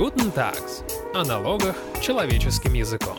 Guten Tags. О налогах человеческим языком.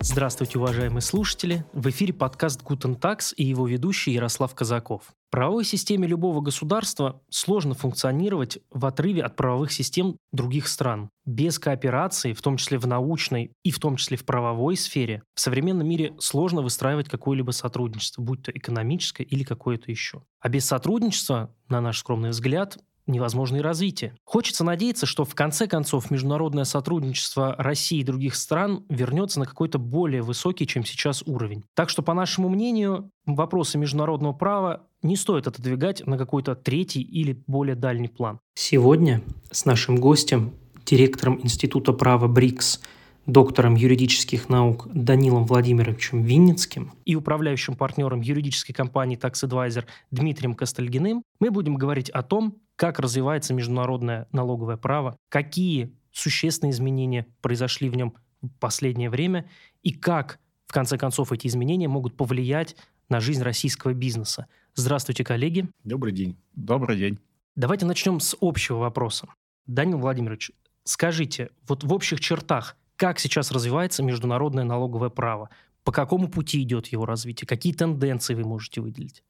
Здравствуйте, уважаемые слушатели! В эфире подкаст Guten Tax и его ведущий Ярослав Казаков. В правовой системе любого государства сложно функционировать в отрыве от правовых систем других стран. Без кооперации, в том числе в научной и в том числе в правовой сфере, в современном мире сложно выстраивать какое-либо сотрудничество, будь то экономическое или какое-то еще. А без сотрудничества, на наш скромный взгляд, невозможно и развитие. Хочется надеяться, что в конце концов международное сотрудничество России и других стран вернется на какой-то более высокий, чем сейчас уровень. Так что, по нашему мнению, вопросы международного права не стоит отодвигать на какой-то третий или более дальний план. Сегодня с нашим гостем, директором Института права БРИКС, доктором юридических наук Данилом Владимировичем Винницким и управляющим партнером юридической компании Tax Advisor Дмитрием Костальгиным мы будем говорить о том, как развивается международное налоговое право, какие существенные изменения произошли в нем в последнее время и как, в конце концов, эти изменения могут повлиять на жизнь российского бизнеса. Здравствуйте, коллеги. Добрый день. Добрый день. Давайте начнем с общего вопроса. Данил Владимирович, скажите, вот в общих чертах, как сейчас развивается международное налоговое право? По какому пути идет его развитие? Какие тенденции вы можете выделить?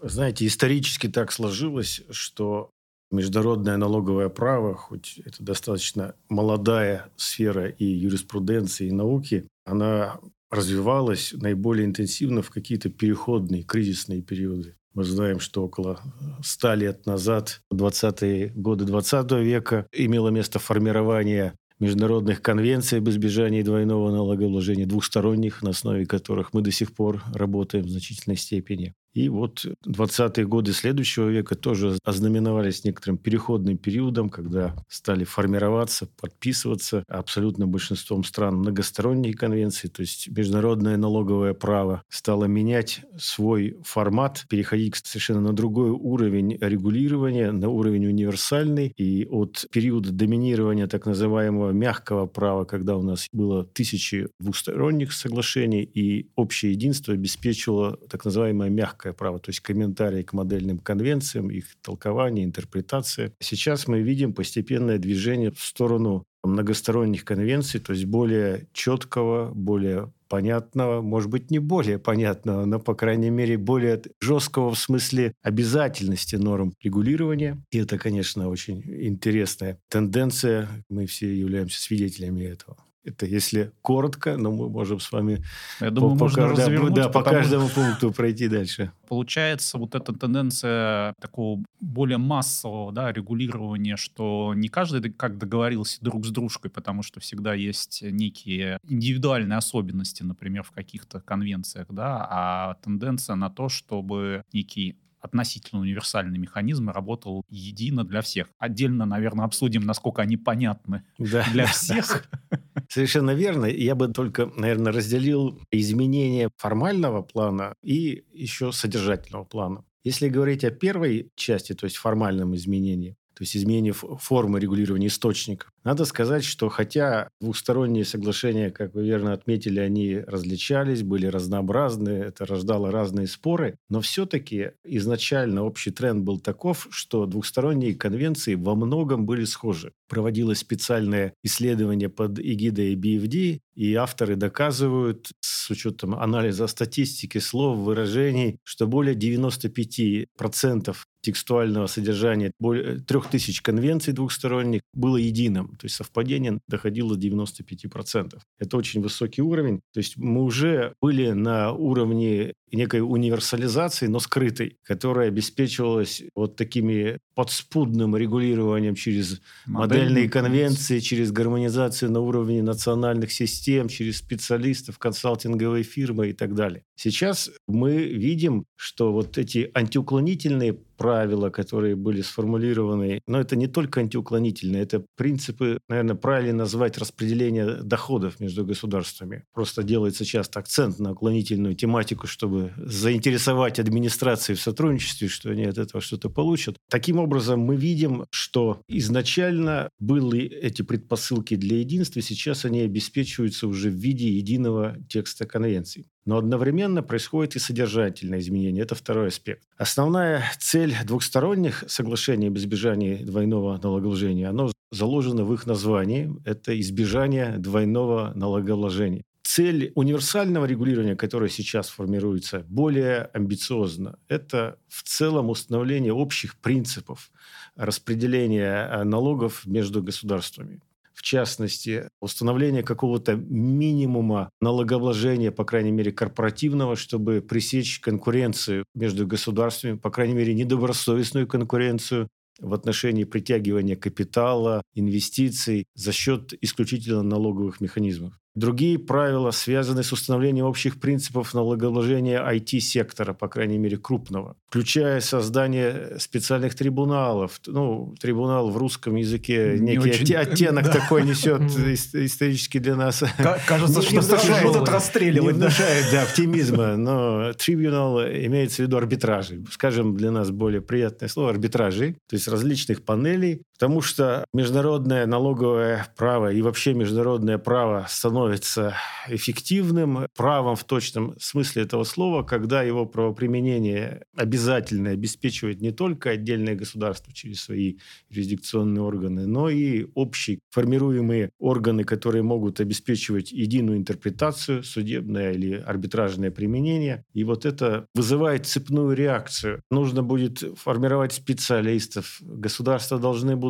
Знаете, исторически так сложилось, что международное налоговое право, хоть это достаточно молодая сфера и юриспруденции, и науки, она развивалась наиболее интенсивно в какие-то переходные, кризисные периоды. Мы знаем, что около 100 лет назад, в 20-е годы 20 века, имело место формирование международных конвенций об избежании двойного налогообложения, двухсторонних, на основе которых мы до сих пор работаем в значительной степени. И вот 20-е годы следующего века тоже ознаменовались некоторым переходным периодом, когда стали формироваться, подписываться абсолютно большинством стран многосторонние конвенции, то есть международное налоговое право стало менять свой формат, переходить совершенно на другой уровень регулирования, на уровень универсальный. И от периода доминирования так называемого мягкого права, когда у нас было тысячи двусторонних соглашений, и общее единство обеспечивало так называемое мягкое авторское право, то есть комментарии к модельным конвенциям, их толкование, интерпретация. Сейчас мы видим постепенное движение в сторону многосторонних конвенций, то есть более четкого, более понятного, может быть, не более понятного, но, по крайней мере, более жесткого в смысле обязательности норм регулирования. И это, конечно, очень интересная тенденция. Мы все являемся свидетелями этого. Это если коротко, но мы можем с вами Я думаю, по, можно да, да, по каждому пункту пройти дальше. Получается вот эта тенденция такого более массового да, регулирования, что не каждый как договорился друг с дружкой, потому что всегда есть некие индивидуальные особенности, например, в каких-то конвенциях, да, а тенденция на то, чтобы некий относительно универсальный механизм работал едино для всех. Отдельно, наверное, обсудим, насколько они понятны да. для всех. Совершенно верно. Я бы только, наверное, разделил изменения формального плана и еще содержательного плана. Если говорить о первой части, то есть формальном изменении, то есть изменение формы регулирования источников. Надо сказать, что хотя двухсторонние соглашения, как вы верно отметили, они различались, были разнообразны, это рождало разные споры, но все-таки изначально общий тренд был таков, что двухсторонние конвенции во многом были схожи. Проводилось специальное исследование под эгидой BFD, и авторы доказывают с учетом анализа статистики слов, выражений, что более 95% текстуального содержания более 3000 конвенций двухсторонних было единым. То есть совпадение доходило до 95%. Это очень высокий уровень. То есть мы уже были на уровне некой универсализации, но скрытой, которая обеспечивалась вот такими подспудным регулированием через модельные, модельные конвенции, через гармонизацию на уровне национальных систем, через специалистов, консалтинговые фирмы и так далее. Сейчас мы видим, что вот эти антиуклонительные правила, которые были сформулированы, но это не только антиуклонительные, это принципы, наверное, правильно назвать распределение доходов между государствами. Просто делается часто акцент на уклонительную тематику, чтобы заинтересовать администрации в сотрудничестве, что они от этого что-то получат. Таким образом, мы видим, что изначально были эти предпосылки для единства, сейчас они обеспечиваются уже в виде единого текста конвенции. Но одновременно происходит и содержательное изменение. Это второй аспект. Основная цель двухсторонних соглашений об избежании двойного налогообложения, оно заложено в их названии. Это избежание двойного налогообложения. Цель универсального регулирования, которое сейчас формируется, более амбициозна. Это в целом установление общих принципов распределения э, налогов между государствами в частности, установление какого-то минимума налогообложения, по крайней мере, корпоративного, чтобы пресечь конкуренцию между государствами, по крайней мере, недобросовестную конкуренцию в отношении притягивания капитала, инвестиций за счет исключительно налоговых механизмов. Другие правила связаны с установлением общих принципов налогообложения IT-сектора, по крайней мере, крупного, включая создание специальных трибуналов. Ну, трибунал в русском языке Не некий очень- отте- оттенок да. такой несет ис- исторически для нас. Кажется, Не- что не будут Не расстреливать. да. внушает, да, оптимизма, но трибунал имеется в виду арбитражи. Скажем, для нас более приятное слово арбитражи, то есть различных панелей, потому что международное налоговое право и вообще международное право становится эффективным правом в точном смысле этого слова, когда его правоприменение обязательно обеспечивает не только отдельное государство через свои юрисдикционные органы, но и общие формируемые органы, которые могут обеспечивать единую интерпретацию, судебное или арбитражное применение. И вот это вызывает цепную реакцию. Нужно будет формировать специалистов. Государства должны будут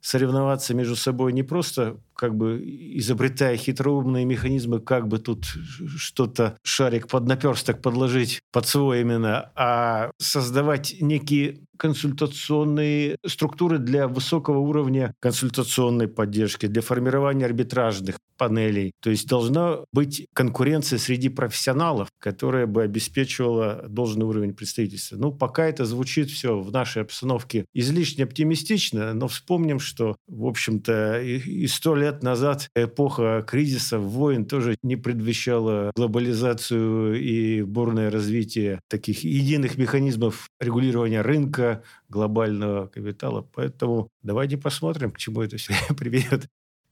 соревноваться между собой не просто как бы изобретая хитроумные механизмы, как бы тут что-то, шарик под наперсток подложить под свой именно, а создавать некие консультационные структуры для высокого уровня консультационной поддержки, для формирования арбитражных панелей. То есть должна быть конкуренция среди профессионалов, которая бы обеспечивала должный уровень представительства. Ну, пока это звучит все в нашей обстановке излишне оптимистично, но вспомним, что, в общем-то, и и сто лет назад эпоха кризисов, войн тоже не предвещала глобализацию и бурное развитие таких единых механизмов регулирования рынка, глобального капитала. Поэтому давайте посмотрим, к чему это все приведет.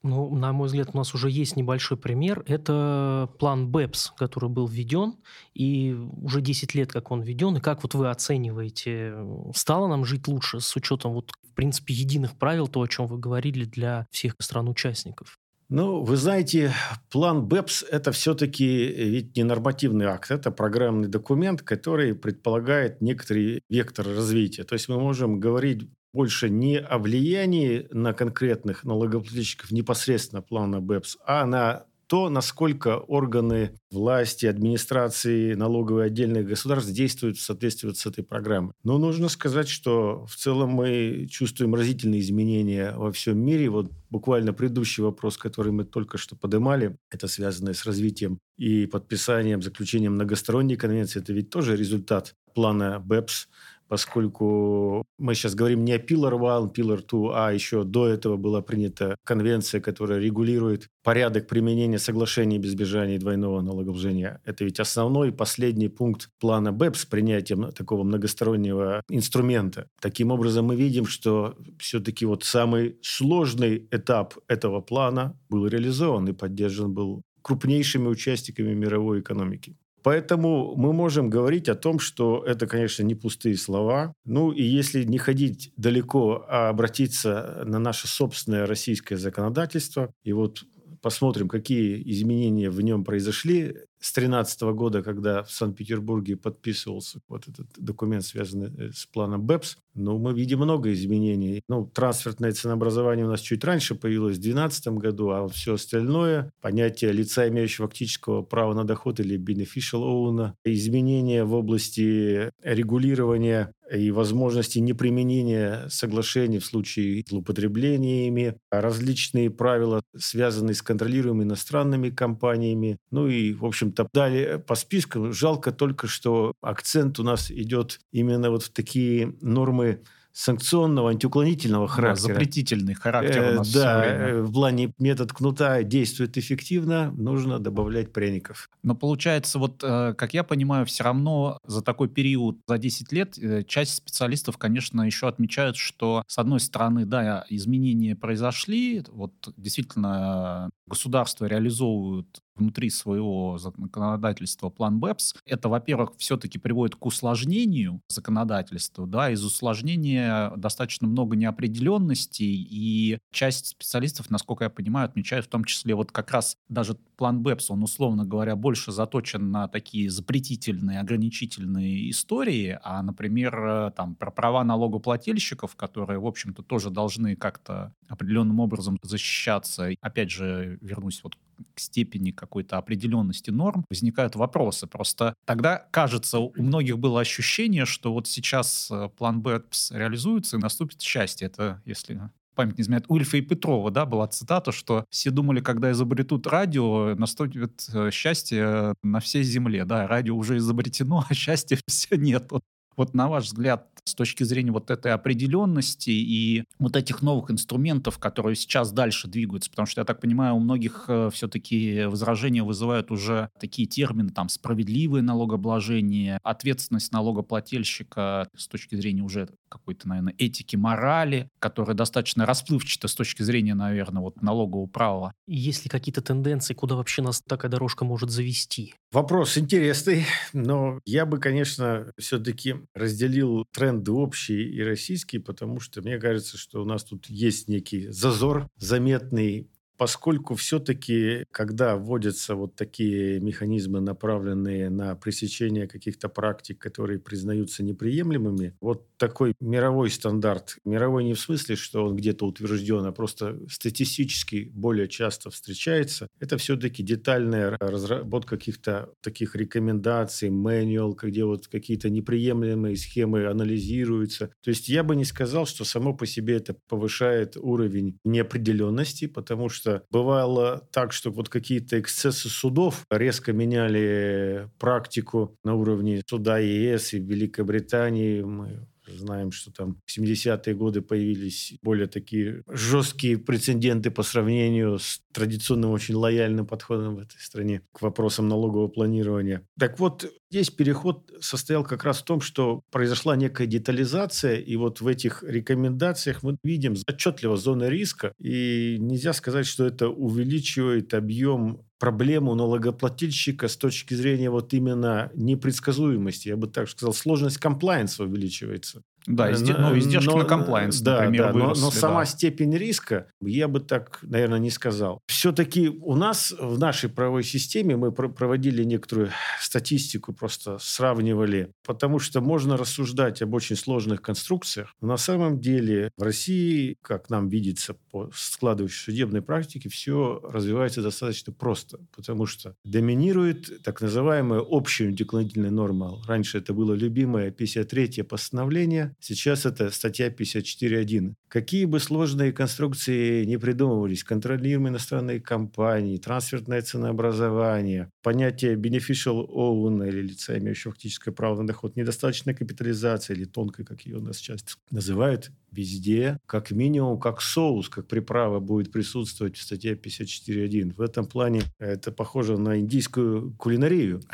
Ну, на мой взгляд, у нас уже есть небольшой пример. Это план БЭПС, который был введен, и уже 10 лет, как он введен. И как вот вы оцениваете, стало нам жить лучше с учетом, вот, в принципе, единых правил, то, о чем вы говорили, для всех стран-участников? Ну, вы знаете, план БЭПС – это все-таки ведь не нормативный акт, это программный документ, который предполагает некоторый вектор развития. То есть мы можем говорить больше не о влиянии на конкретных налогоплательщиков непосредственно плана БЭПС, а на то, насколько органы власти, администрации, налоговые отдельных государств действуют в соответствии с этой программой. Но нужно сказать, что в целом мы чувствуем разительные изменения во всем мире. Вот буквально предыдущий вопрос, который мы только что поднимали, это связанное с развитием и подписанием, заключением многосторонней конвенции, это ведь тоже результат плана БЭПС, поскольку мы сейчас говорим не о Pillar 1, Pillar 2, а еще до этого была принята конвенция, которая регулирует порядок применения соглашений без избежания двойного налогообложения. Это ведь основной и последний пункт плана БЭП с принятием такого многостороннего инструмента. Таким образом, мы видим, что все-таки вот самый сложный этап этого плана был реализован и поддержан был крупнейшими участниками мировой экономики. Поэтому мы можем говорить о том, что это, конечно, не пустые слова. Ну и если не ходить далеко, а обратиться на наше собственное российское законодательство, и вот посмотрим, какие изменения в нем произошли с 2013 года, когда в Санкт-Петербурге подписывался вот этот документ, связанный с планом БЭПС, ну, мы видим много изменений. Ну, трансфертное ценообразование у нас чуть раньше появилось, в 2012 году, а все остальное, понятие лица, имеющего фактического права на доход или beneficial owner, изменения в области регулирования и возможности неприменения соглашений в случае злоупотребления ими, различные правила, связанные с контролируемыми иностранными компаниями, ну и, в общем-то, далее по списку. Жалко только, что акцент у нас идет именно вот в такие нормы санкционного, антиуклонительного Да, характера. запретительный характер Э, у нас всё да, время. э, в плане метод кнута действует эффективно, нужно добавлять пряников. Но получается, вот, э, как я понимаю, все равно за такой период, за 10 лет, э, часть специалистов, конечно, еще отмечают, что, с одной стороны, да, изменения произошли, вот действительно э, государства реализовывают внутри своего законодательства план БЭПС, это, во-первых, все-таки приводит к усложнению законодательства, да, из усложнения достаточно много неопределенностей, и часть специалистов, насколько я понимаю, отмечают в том числе вот как раз даже план БЭПС, он, условно говоря, больше заточен на такие запретительные, ограничительные истории, а, например, э, там, про права налогоплательщиков, которые, в общем-то, тоже должны как-то определенным образом защищаться. Опять же, вернусь вот к степени какой-то определенности норм, возникают вопросы. Просто тогда, кажется, у многих было ощущение, что вот сейчас э, план БЭПС реализуется и наступит счастье. Это если память не изменяет, Ульфа и Петрова, да, была цитата, что все думали, когда изобретут радио, наступит э, счастье на всей земле, да, радио уже изобретено, а счастья все нет. Вот на ваш взгляд, с точки зрения вот этой определенности и вот этих новых инструментов, которые сейчас дальше двигаются, потому что, я так понимаю, у многих э, все-таки возражения вызывают уже такие термины, там, справедливое налогообложение, ответственность налогоплательщика с точки зрения уже какой-то, наверное, этики, морали, которая достаточно расплывчата с точки зрения, наверное, вот налогового права. Есть ли какие-то тенденции, куда вообще нас такая дорожка может завести? Вопрос интересный, но я бы, конечно, все-таки разделил тренды общие и российские, потому что мне кажется, что у нас тут есть некий зазор заметный. Поскольку все-таки, когда вводятся вот такие механизмы, направленные на пресечение каких-то практик, которые признаются неприемлемыми, вот такой мировой стандарт, мировой не в смысле, что он где-то утвержден, а просто статистически более часто встречается, это все-таки детальная разработка каких-то таких рекомендаций, manual, где вот какие-то неприемлемые схемы анализируются. То есть я бы не сказал, что само по себе это повышает уровень неопределенности, потому что бывало так, что вот какие-то эксцессы судов резко меняли практику на уровне суда ЕС и Великобритании. Мы Знаем, что там в 70-е годы появились более такие жесткие прецеденты по сравнению с традиционным очень лояльным подходом в этой стране к вопросам налогового планирования. Так вот, здесь переход состоял как раз в том, что произошла некая детализация, и вот в этих рекомендациях мы видим отчетливо зоны риска, и нельзя сказать, что это увеличивает объем проблему налогоплательщика с точки зрения вот именно непредсказуемости, я бы так сказал, сложность комплайенса увеличивается. Да, изде... ну, издержки но, на комплайенс, да, например, да, выросли, но, но сама да. степень риска, я бы так, наверное, не сказал. Все-таки у нас в нашей правовой системе мы проводили некоторую статистику, просто сравнивали, потому что можно рассуждать об очень сложных конструкциях, но на самом деле в России, как нам видится по складывающей судебной практике, все развивается достаточно просто, потому что доминирует так называемая общая деклонительная норма. Раньше это было любимое 53-е постановление, Сейчас это статья 54.1. Какие бы сложные конструкции не придумывались, контролируемые иностранные компании, трансфертное ценообразование, понятие beneficial own или лица, имеющего фактическое право на доход, недостаточная капитализация или тонкая, как ее у нас часто называют, везде, как минимум, как соус, как приправа будет присутствовать в статье 54.1. В этом плане это похоже на индийскую кулинарию.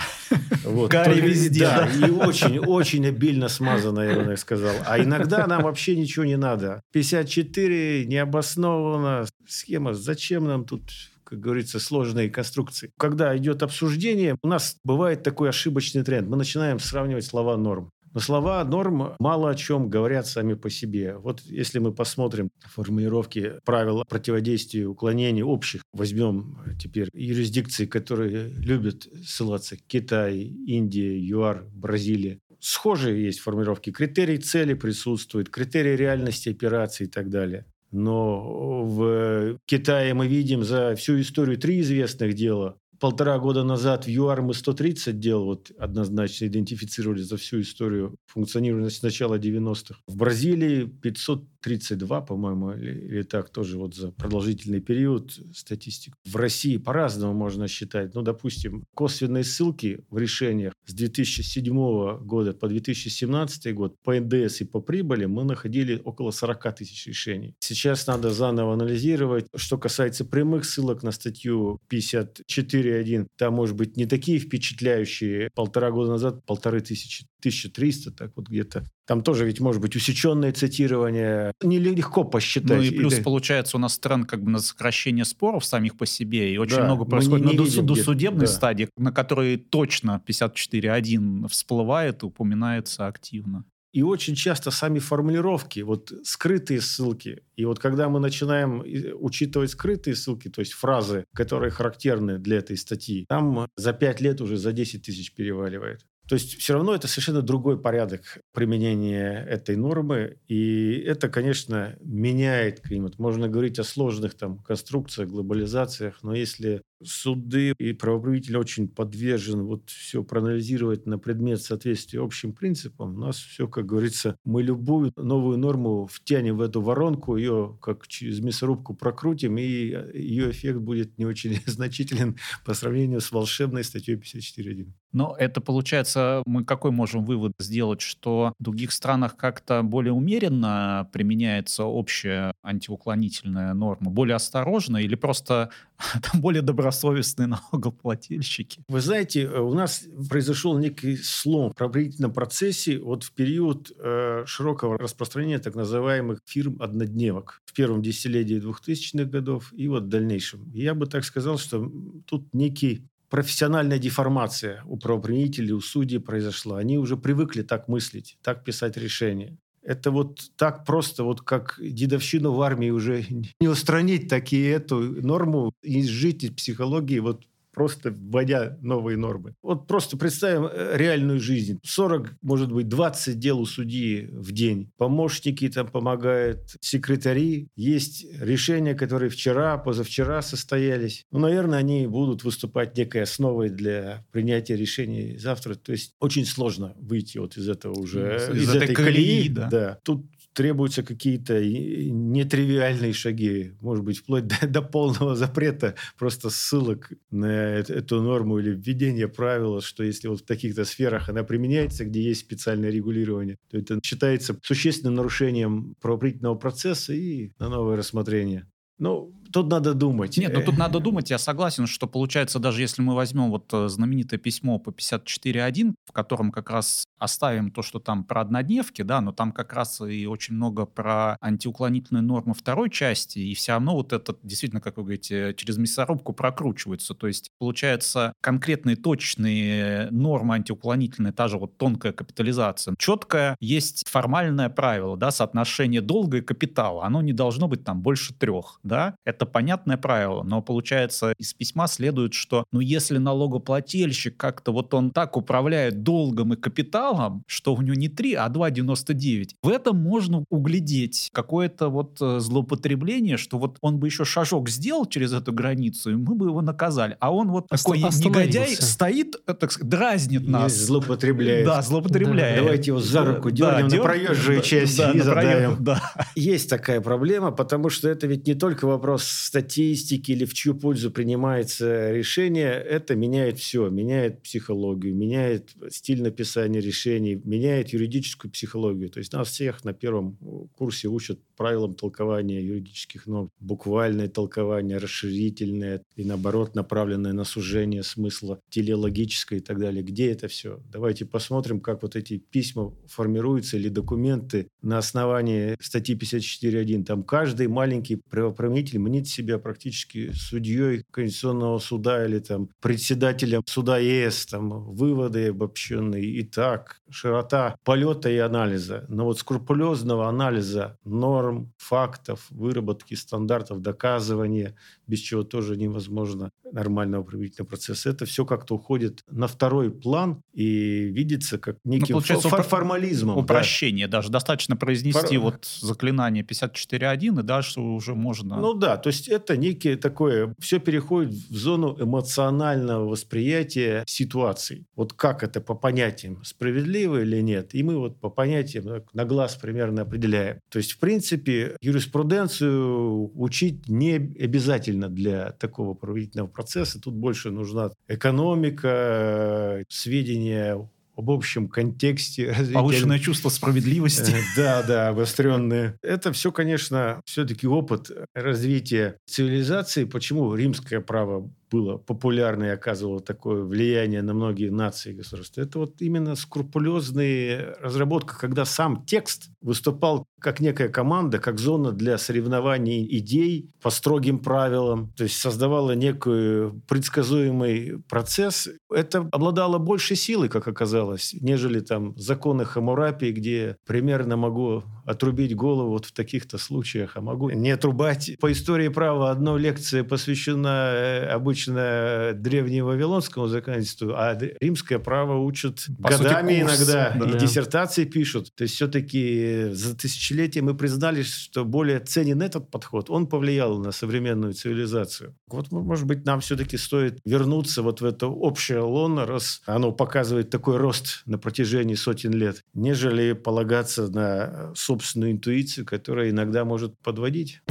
Вот. Карри везде. Да, и очень-очень обильно смазано, я бы сказал. А иногда нам вообще ничего не надо. 54 необоснованно. Схема, зачем нам тут как говорится, сложные конструкции. Когда идет обсуждение, у нас бывает такой ошибочный тренд. Мы начинаем сравнивать слова норм. Но слова норм мало о чем говорят сами по себе. Вот если мы посмотрим формулировки правил противодействия уклонений общих, возьмем теперь юрисдикции, которые любят ссылаться Китай, Индия, ЮАР, Бразилия. Схожие есть формулировки. Критерий цели присутствует, критерий реальности операции и так далее. Но в Китае мы видим за всю историю три известных дела полтора года назад в ЮАР мы 130 дел вот однозначно идентифицировали за всю историю функционирования с начала 90-х. В Бразилии 532, по-моему, или, или так тоже вот за продолжительный период статистику. В России по-разному можно считать. Ну, допустим, косвенные ссылки в решениях с 2007 года по 2017 год по НДС и по прибыли мы находили около 40 тысяч решений. Сейчас надо заново анализировать. Что касается прямых ссылок на статью 54 54.1, там, может быть, не такие впечатляющие. Полтора года назад полторы тысячи, 1300, так вот где-то. Там тоже ведь может быть усеченное цитирование. Нелегко посчитать. Ну и плюс Или... получается у нас тренд как бы на сокращение споров самих по себе. И очень Да, много происходит не- на не досу- видим досудебной да. стадии, на которой точно 54.1 всплывает и упоминается активно. И очень часто сами формулировки, вот скрытые ссылки. И вот когда мы начинаем и- учитывать скрытые ссылки, то есть фразы, которые характерны для этой статьи, там за 5 лет уже за 10 тысяч переваливает. То есть все равно это совершенно другой порядок применения этой нормы. И это, конечно, меняет климат. Можно говорить о сложных там конструкциях, глобализациях, но если суды и правоправитель очень подвержен вот все проанализировать на предмет соответствия общим принципам, у нас все, как говорится, мы любую новую норму втянем в эту воронку, ее как через мясорубку прокрутим, и ее эффект будет не очень значителен по сравнению с волшебной статьей 54.1. Но это получается, мы какой можем вывод сделать, что в других странах как-то более умеренно применяется общая антиуклонительная норма, более осторожно или просто там более добросовестные налогоплательщики? Вы знаете, э, у нас произошел некий слом в правоохранительном процессе вот в период э, широкого распространения так называемых фирм-однодневок в первом десятилетии 2000-х годов и вот в дальнейшем. Я бы так сказал, что тут некий профессиональная деформация у правоохранителей, у судей произошла. Они уже привыкли так мыслить, так писать решения. Это вот так просто, вот как дедовщину в армии уже не устранить такие эту норму и жить из психологии. Вот просто вводя новые нормы. Вот просто представим э, реальную жизнь. 40, может быть, 20 дел у судьи в день. Помощники там помогают, секретари. Есть решения, которые вчера, позавчера состоялись. Ну, наверное, они будут выступать некой основой для принятия решений завтра. То есть очень сложно выйти вот из этого уже, Из этой колеи, да. да. Тут требуются какие-то нетривиальные шаги, может быть, вплоть до, до полного запрета просто ссылок на эт- эту норму или введение правила, что если вот в таких-то сферах она применяется, где есть специальное регулирование, то это считается существенным нарушением правоохранительного процесса и на новое рассмотрение. Ну, тут надо думать. Нет, ну тут Э, надо думать, я согласен, что получается, даже если мы возьмем вот э, знаменитое письмо по 54.1, в котором как раз оставим то, что там про однодневки, да, но там как раз и очень много про антиуклонительные нормы второй части, и все равно вот это действительно, как вы говорите, через мясорубку прокручивается. То есть, получается, конкретные точные нормы антиуклонительные, та же вот тонкая капитализация, четкое есть формальное правило, да, соотношение долга и капитала. Оно не должно быть там больше трех, да, это понятное правило, но получается из письма следует, что ну если налогоплательщик как-то вот он так управляет долгом и капиталом, что у него не 3, а 2,99, в этом можно углядеть какое-то вот э, злоупотребление, что вот он бы еще шажок сделал через эту границу, и мы бы его наказали. А он вот Оста- такой негодяй стоит, э, так сказать, дразнит нас. злоупотребляет. Да, злоупотребляет. Давайте его за руку дернем на дер- проезжую да, часть да, и на задаем. Да. Есть такая проблема, потому что это ведь не только вопрос статистики или в чью пользу принимается решение. Это меняет все. Меняет психологию, меняет стиль написания решений, меняет юридическую психологию. То есть нас всех на первом курсе учат правилам толкования юридических норм. Буквальное толкование, расширительное и, наоборот, направленное на сужение смысла, телеологическое и так далее. Где это все? Давайте посмотрим, как вот эти письма формируются или документы на основании статьи 54.1. Там каждый маленький правоохранитель мнит себя практически судьей Конституционного суда или там председателем суда ЕС, там выводы обобщенные. И так, широта полета и анализа. Но вот скрупулезного анализа норм, фактов, выработки стандартов, доказывания, без чего тоже невозможно нормального правительного процесса. Это все как-то уходит на второй план и видится как неким получается, фор- упро- формализмом. да. Упрощение даже. Достаточно произнести Фор- вот заклинание 54.1, и дальше уже можно... Ну да, то есть это некие такое, все переходит в зону эмоционального восприятия ситуаций. Вот как это по понятиям, справедливо или нет, и мы вот по понятиям на глаз примерно определяем. То есть, в принципе, юриспруденцию учить не обязательно для такого правительного процесса. Тут больше нужна экономика, сведения об общем контексте развития Повышенное чувство справедливости. Э, Да, да, обостренные. Это все, конечно, все-таки опыт развития цивилизации. Почему римское право было популярно и оказывало такое влияние на многие нации и государства. Это вот именно скрупулезная разработка, когда сам текст выступал как некая команда, как зона для соревнований идей по строгим правилам, то есть создавала некий предсказуемый процесс. Это обладало большей силой, как оказалось, нежели там законы Хамурапи, где примерно могу отрубить голову вот в таких-то случаях, а могу не отрубать. По истории права одна лекция посвящена э, обычно древнему вавилонскому законодательству, а римское право учат По годами сути, иногда, да. и диссертации пишут. То есть все-таки за тысячелетия мы признали, что более ценен этот подход. Он повлиял на современную цивилизацию. Вот, может быть, нам все-таки стоит вернуться вот в это общее лоно, раз оно показывает такой рост на протяжении сотен лет, нежели полагаться на собственную собственную интуицию, которая иногда может подводить.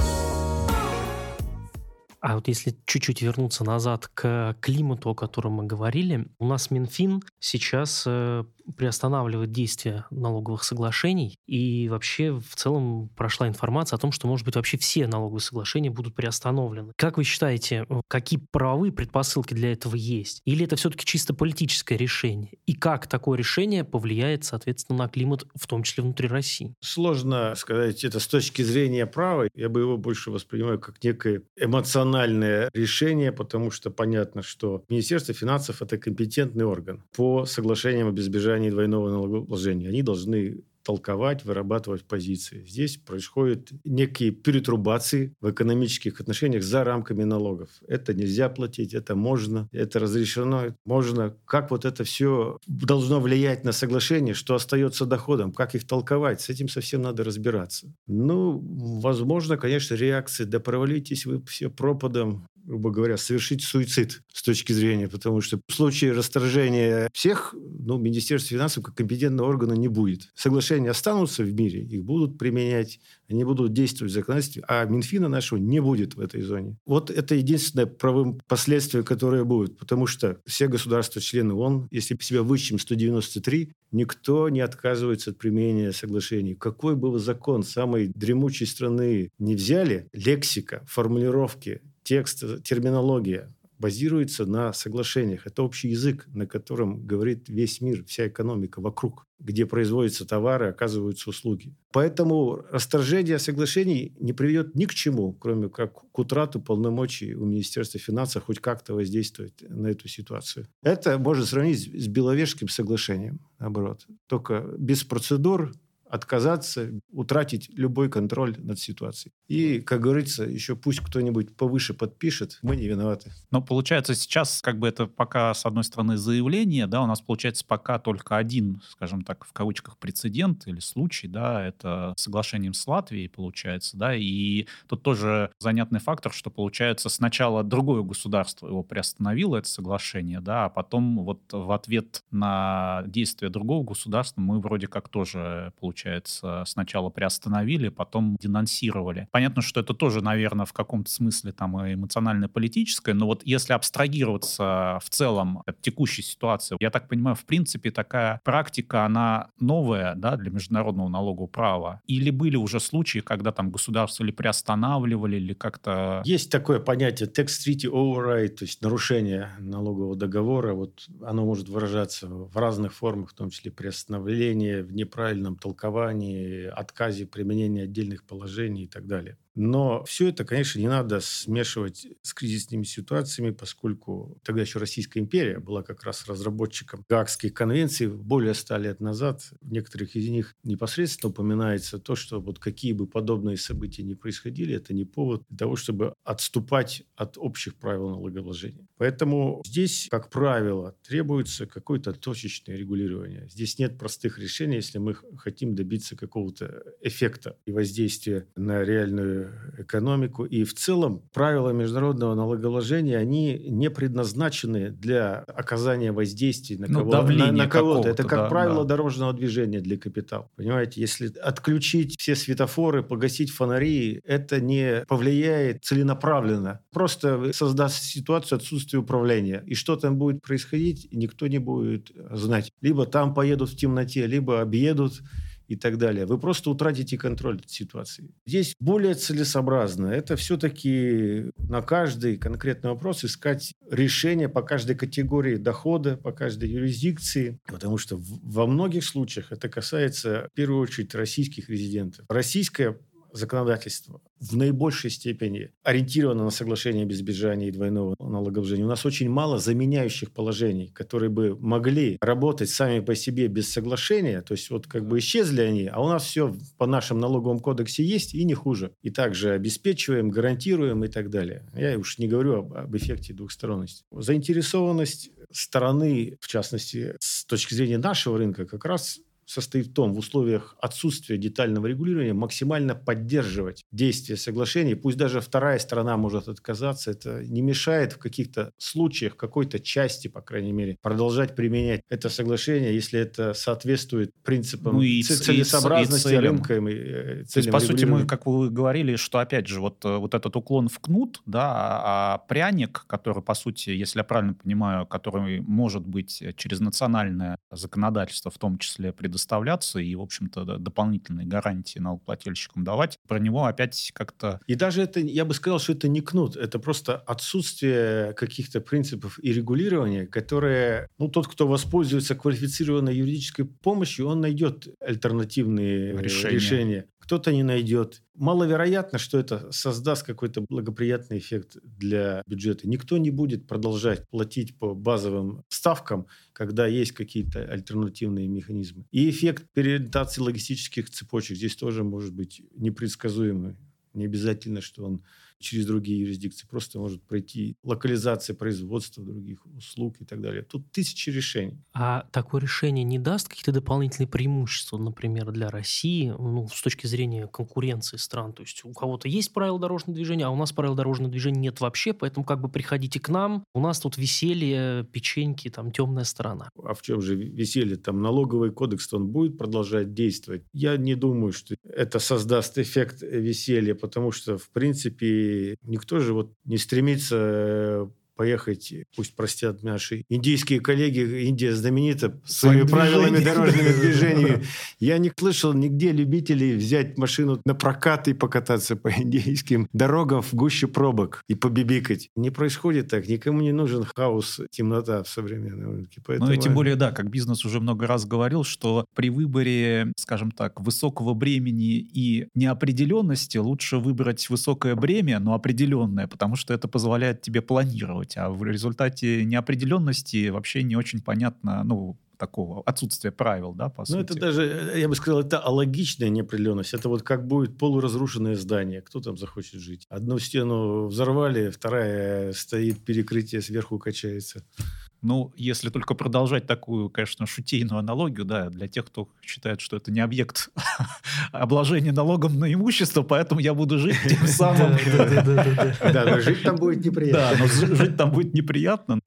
А вот если чуть-чуть вернуться назад к климату, о котором мы говорили, у нас Минфин сейчас э, приостанавливает действие налоговых соглашений, и вообще в целом прошла информация о том, что, может быть, вообще все налоговые соглашения будут приостановлены. Как вы считаете, какие правовые предпосылки для этого есть? Или это все-таки чисто политическое решение? И как такое решение повлияет, соответственно, на климат, в том числе внутри России? Сложно сказать это с точки зрения права. Я бы его больше воспринимаю как некое эмоциональное решение, потому что понятно, что Министерство финансов – это компетентный орган по соглашениям об избежании избежании двойного налогообложения. Они должны толковать, вырабатывать позиции. Здесь происходят некие перетрубации в экономических отношениях за рамками налогов. Это нельзя платить, это можно, это разрешено, можно. Как вот это все должно влиять на соглашение, что остается доходом, как их толковать, с этим совсем надо разбираться. Ну, возможно, конечно, реакции, да провалитесь вы все пропадом, грубо говоря, совершить суицид с точки зрения, потому что в случае расторжения всех, ну, Министерство финансов как компетентного органа не будет. Соглашения останутся в мире, их будут применять, они будут действовать в законодательстве, а Минфина нашего не будет в этой зоне. Вот это единственное правым последствие, которое будет, потому что все государства-члены ООН, если себя вычтем 193, никто не отказывается от применения соглашений. Какой бы вы закон самой дремучей страны не взяли, лексика, формулировки, текст, терминология базируется на соглашениях. Это общий язык, на котором говорит весь мир, вся экономика вокруг, где производятся товары, оказываются услуги. Поэтому расторжение соглашений не приведет ни к чему, кроме как к утрату полномочий у Министерства финансов хоть как-то воздействовать на эту ситуацию. Это можно сравнить с Беловежским соглашением, наоборот. Только без процедур, отказаться, утратить любой контроль над ситуацией. И, как говорится, еще пусть кто-нибудь повыше подпишет, мы не виноваты. Но получается сейчас, как бы это пока, с одной стороны, заявление, да, у нас получается пока только один, скажем так, в кавычках, прецедент или случай, да, это соглашением с Латвией, получается, да, и тут тоже занятный фактор, что, получается, сначала другое государство его приостановило, это соглашение, да, а потом вот в ответ на действия другого государства мы вроде как тоже, получается, получается, сначала приостановили, потом денонсировали. Понятно, что это тоже, наверное, в каком-то смысле там эмоционально-политическое, но вот если абстрагироваться в целом от текущей ситуации, я так понимаю, в принципе, такая практика, она новая, да, для международного налогового права? Или были уже случаи, когда там государство или приостанавливали, или как-то... Есть такое понятие tax treaty override, то есть нарушение налогового договора. Вот оно может выражаться в разных формах, в том числе приостановление в неправильном толковании толковании, отказе применения отдельных положений и так далее. Но все это, конечно, не надо смешивать с кризисными ситуациями, поскольку тогда еще Российская империя была как раз разработчиком Гаагских конвенций более ста лет назад. В некоторых из них непосредственно упоминается то, что вот какие бы подобные события ни происходили, это не повод для того, чтобы отступать от общих правил налогообложения. Поэтому здесь, как правило, требуется какое-то точечное регулирование. Здесь нет простых решений, если мы хотим добиться какого-то эффекта и воздействия на реальную экономику. И в целом правила международного налоголожения, они не предназначены для оказания воздействия на, ну, кого, на, на кого-то. Это, как да, правило, да. дорожного движения для капитала. Понимаете, если отключить все светофоры, погасить фонари, это не повлияет целенаправленно. Просто создаст ситуацию отсутствия управления. И что там будет происходить, никто не будет знать. Либо там поедут в темноте, либо объедут и так далее, вы просто утратите контроль над ситуацией. Здесь более целесообразно. Это все-таки на каждый конкретный вопрос искать решение по каждой категории дохода, по каждой юрисдикции, потому что во многих случаях это касается в первую очередь российских резидентов. Российская законодательство в наибольшей степени ориентировано на соглашение без избежания и двойного налогообложения. У нас очень мало заменяющих положений, которые бы могли работать сами по себе без соглашения. То есть вот как бы исчезли они, а у нас все по нашем налоговом кодексе есть и не хуже. И также обеспечиваем, гарантируем и так далее. Я уж не говорю об, об эффекте двухсторонности. Заинтересованность стороны, в частности, с точки зрения нашего рынка, как раз состоит в том, в условиях отсутствия детального регулирования максимально поддерживать действие соглашений. Пусть даже вторая сторона может отказаться, это не мешает в каких-то случаях, какой-то части, по крайней мере, продолжать применять это соглашение, если это соответствует принципам ну и целесообразности и, и рынка. И, То есть, по сути, мы, как вы говорили, что, опять же, вот, э, вот этот уклон в кнут, да, а, а пряник, который, по сути, если я правильно понимаю, который может быть через национальное законодательство в том числе предоставлен предоставляться и, в общем-то, дополнительные гарантии налогоплательщикам давать, про него опять как-то... И даже это, я бы сказал, что это не кнут, это просто отсутствие каких-то принципов и регулирования, которые, ну, тот, кто воспользуется квалифицированной юридической помощью, он найдет альтернативные решения. решения кто-то не найдет. Маловероятно, что это создаст какой-то благоприятный эффект для бюджета. Никто не будет продолжать платить по базовым ставкам, когда есть какие-то альтернативные механизмы. И эффект переориентации логистических цепочек здесь тоже может быть непредсказуемый. Не обязательно, что он через другие юрисдикции. Просто может пройти локализация производства других услуг и так далее. Тут тысячи решений. А такое решение не даст какие-то дополнительные преимущества, например, для России, ну, с точки зрения конкуренции стран? То есть у кого-то есть правила дорожного движения, а у нас правил дорожного движения нет вообще, поэтому как бы приходите к нам, у нас тут веселье, печеньки, там темная сторона. А в чем же веселье? Там налоговый кодекс, он будет продолжать действовать? Я не думаю, что это создаст эффект веселья, потому что, в принципе, никто же вот не стремится э, поехать, пусть простят наши индийские коллеги, Индия знаменита своими правилами дорожного движения. Я не слышал нигде любителей взять машину на прокат и покататься по индийским дорогам в гуще пробок и побибикать. Не происходит так. Никому не нужен хаос, темнота в современном рынке. Поэтому... Ну и тем более, да, как бизнес уже много раз говорил, что при выборе, скажем так, высокого бремени и неопределенности лучше выбрать высокое бремя, но определенное, потому что это позволяет тебе планировать делать, а в результате неопределенности вообще не очень понятно, ну, такого отсутствия правил, да, по ну, сути. Ну, это даже, я бы сказал, это алогичная неопределенность. Это вот как будет полуразрушенное здание. Кто там захочет жить? Одну стену взорвали, вторая стоит, перекрытие сверху качается. Ну, если только продолжать такую, конечно, шутейную аналогию, да, для тех, кто считает, что это не объект обложения налогом на имущество, поэтому я буду жить тем самым. Да, но жить там будет неприятно. Да, но жить там будет неприятно.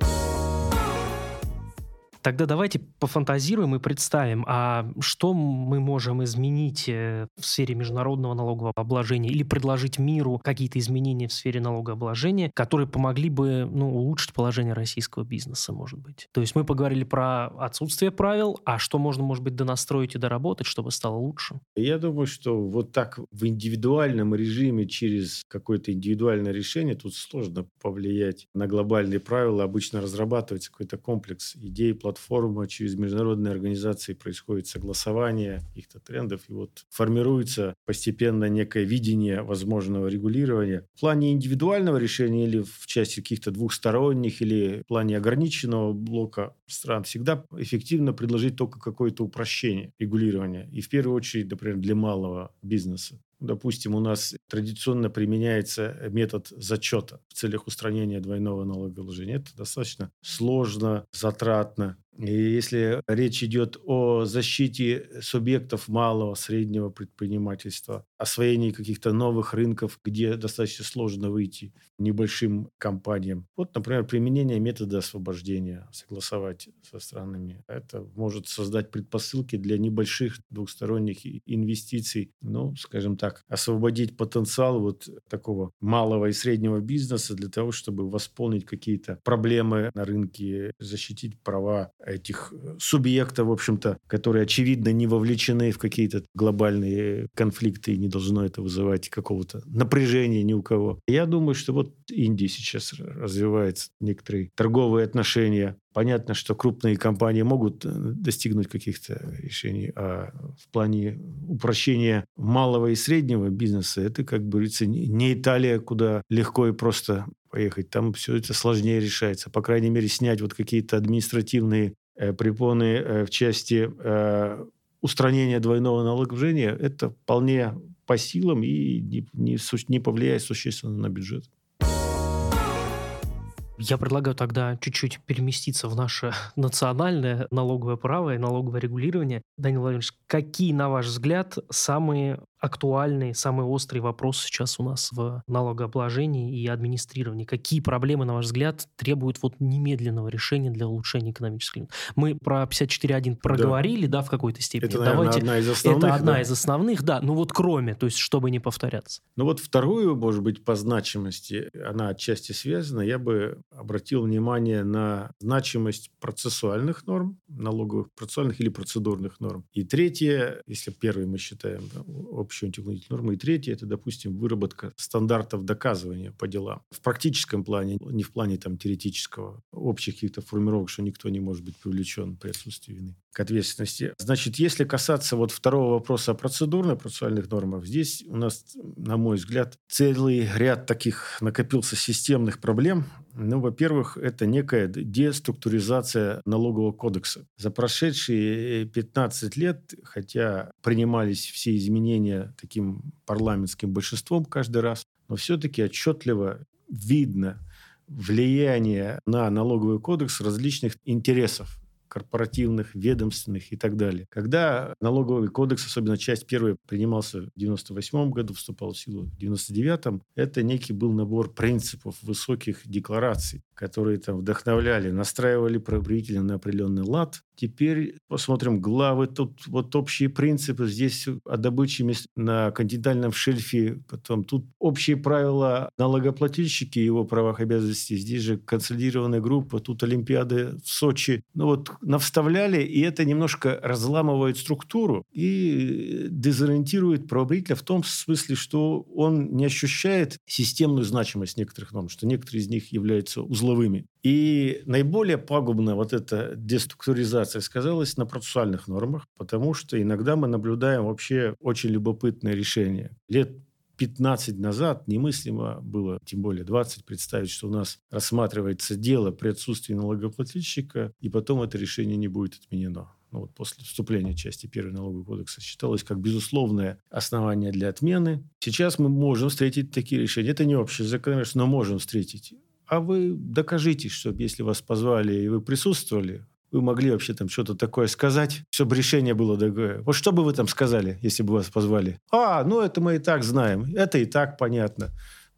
Тогда давайте пофантазируем и представим, а что мы можем изменить э, в сфере международного налогового обложения или предложить миру какие-то изменения в сфере налогообложения, которые помогли бы ну, улучшить положение российского бизнеса, может быть. То есть мы поговорили про отсутствие правил, а что можно, может быть, донастроить и доработать, чтобы стало лучше? Я думаю, что вот так в индивидуальном режиме через какое-то индивидуальное решение тут сложно повлиять на глобальные правила. Обычно разрабатывается какой-то комплекс идей, платформ платформа, через международные организации происходит согласование каких-то трендов, и вот формируется постепенно некое видение возможного регулирования. В плане индивидуального решения или в части каких-то двухсторонних, или в плане ограниченного блока стран всегда эффективно предложить только какое-то упрощение регулирования. И в первую очередь, например, для малого бизнеса. Допустим, у нас традиционно применяется метод зачета в целях устранения двойного налогообложения. Это достаточно сложно, затратно. И если речь идет о защите субъектов малого, среднего предпринимательства, освоении каких-то новых рынков, где достаточно сложно выйти небольшим компаниям. Вот, например, применение метода освобождения, согласовать со странами. Это может создать предпосылки для небольших двухсторонних инвестиций. Ну, скажем так, освободить потенциал вот такого малого и среднего бизнеса для того, чтобы восполнить какие-то проблемы на рынке, защитить права этих субъектов, в общем-то, которые, очевидно, не вовлечены в какие-то глобальные конфликты и не должно это вызывать какого-то напряжения ни у кого. Я думаю, что вот Индия сейчас развивается, некоторые торговые отношения Понятно, что крупные компании могут э, достигнуть каких-то решений, а в плане упрощения малого и среднего бизнеса это, как говорится, не Италия, куда легко и просто поехать. Там все это сложнее решается. По крайней мере, снять вот какие-то административные э, препоны э, в части э, устранения двойного налогообложения, это вполне по силам и не, не, не повлияет существенно на бюджет. Я предлагаю тогда чуть-чуть переместиться в наше национальное налоговое право и налоговое регулирование. Данил Владимирович, какие, на ваш взгляд, самые актуальные, самые острые вопросы сейчас у нас в налогообложении и администрировании? Какие проблемы, на ваш взгляд, требуют вот немедленного решения для улучшения экономического Мы про 54.1 проговорили, да, да в какой-то степени. Это, наверное, Давайте, одна из основных. Это одна да. из основных, да. Ну вот кроме, то есть чтобы не повторяться. Ну вот вторую, может быть, по значимости, она отчасти связана, я бы обратил внимание на значимость процессуальных норм, налоговых процессуальных или процедурных норм. И третье, если первый мы считаем да, общую антиуклонительную норму. И третье – это, допустим, выработка стандартов доказывания по делам. В практическом плане, не в плане там теоретического, общих каких-то формировок, что никто не может быть привлечен при отсутствии вины к ответственности. Значит, если касаться вот второго вопроса о процедурно-процессуальных нормах, здесь у нас, на мой взгляд, целый ряд таких накопился системных проблем. Ну, во-первых, это некая деструктуризация налогового кодекса. За прошедшие 15 лет, хотя принимались все изменения таким парламентским большинством каждый раз, но все-таки отчетливо видно влияние на налоговый кодекс различных интересов корпоративных, ведомственных и так далее. Когда налоговый кодекс, особенно часть первая, принимался в 98 году, вступал в силу в 99 это некий был набор принципов высоких деклараций, которые там вдохновляли, настраивали правителя на определенный лад, Теперь посмотрим главы. Тут вот общие принципы. Здесь о добыче на континентальном шельфе. Потом тут общие правила налогоплательщики и его правах и обязанностей. Здесь же консолидированная группа. Тут Олимпиады в Сочи. Ну вот навставляли, и это немножко разламывает структуру и дезориентирует правообладителя в том смысле, что он не ощущает системную значимость некоторых норм, что некоторые из них являются узловыми. И наиболее пагубно вот эта деструктуризация сказалась на процессуальных нормах, потому что иногда мы наблюдаем вообще очень любопытное решение. Лет 15 назад немыслимо было, тем более 20, представить, что у нас рассматривается дело при отсутствии налогоплательщика, и потом это решение не будет отменено. Ну, вот после вступления части 1 налогового кодекса считалось как безусловное основание для отмены. Сейчас мы можем встретить такие решения. Это не общее законодательство, но можем встретить а вы докажите, чтобы если вас позвали и вы присутствовали, вы могли вообще там что-то такое сказать, чтобы решение было такое. Вот что бы вы там сказали, если бы вас позвали? А, ну это мы и так знаем, это и так понятно.